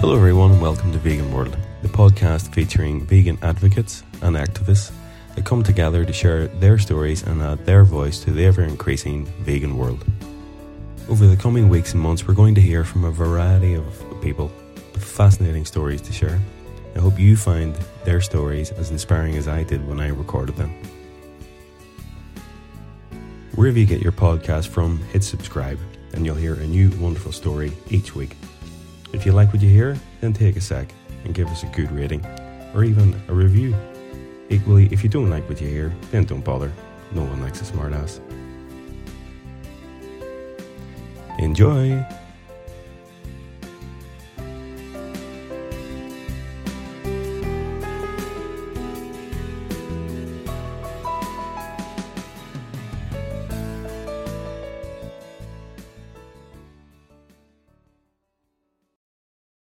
Hello, everyone, and welcome to Vegan World, the podcast featuring vegan advocates and activists that come together to share their stories and add their voice to the ever increasing vegan world. Over the coming weeks and months, we're going to hear from a variety of people with fascinating stories to share. I hope you find their stories as inspiring as I did when I recorded them. Wherever you get your podcast from, hit subscribe and you'll hear a new wonderful story each week. If you like what you hear, then take a sec and give us a good rating or even a review. Equally, if you don't like what you hear, then don't bother. No one likes a smartass. Enjoy!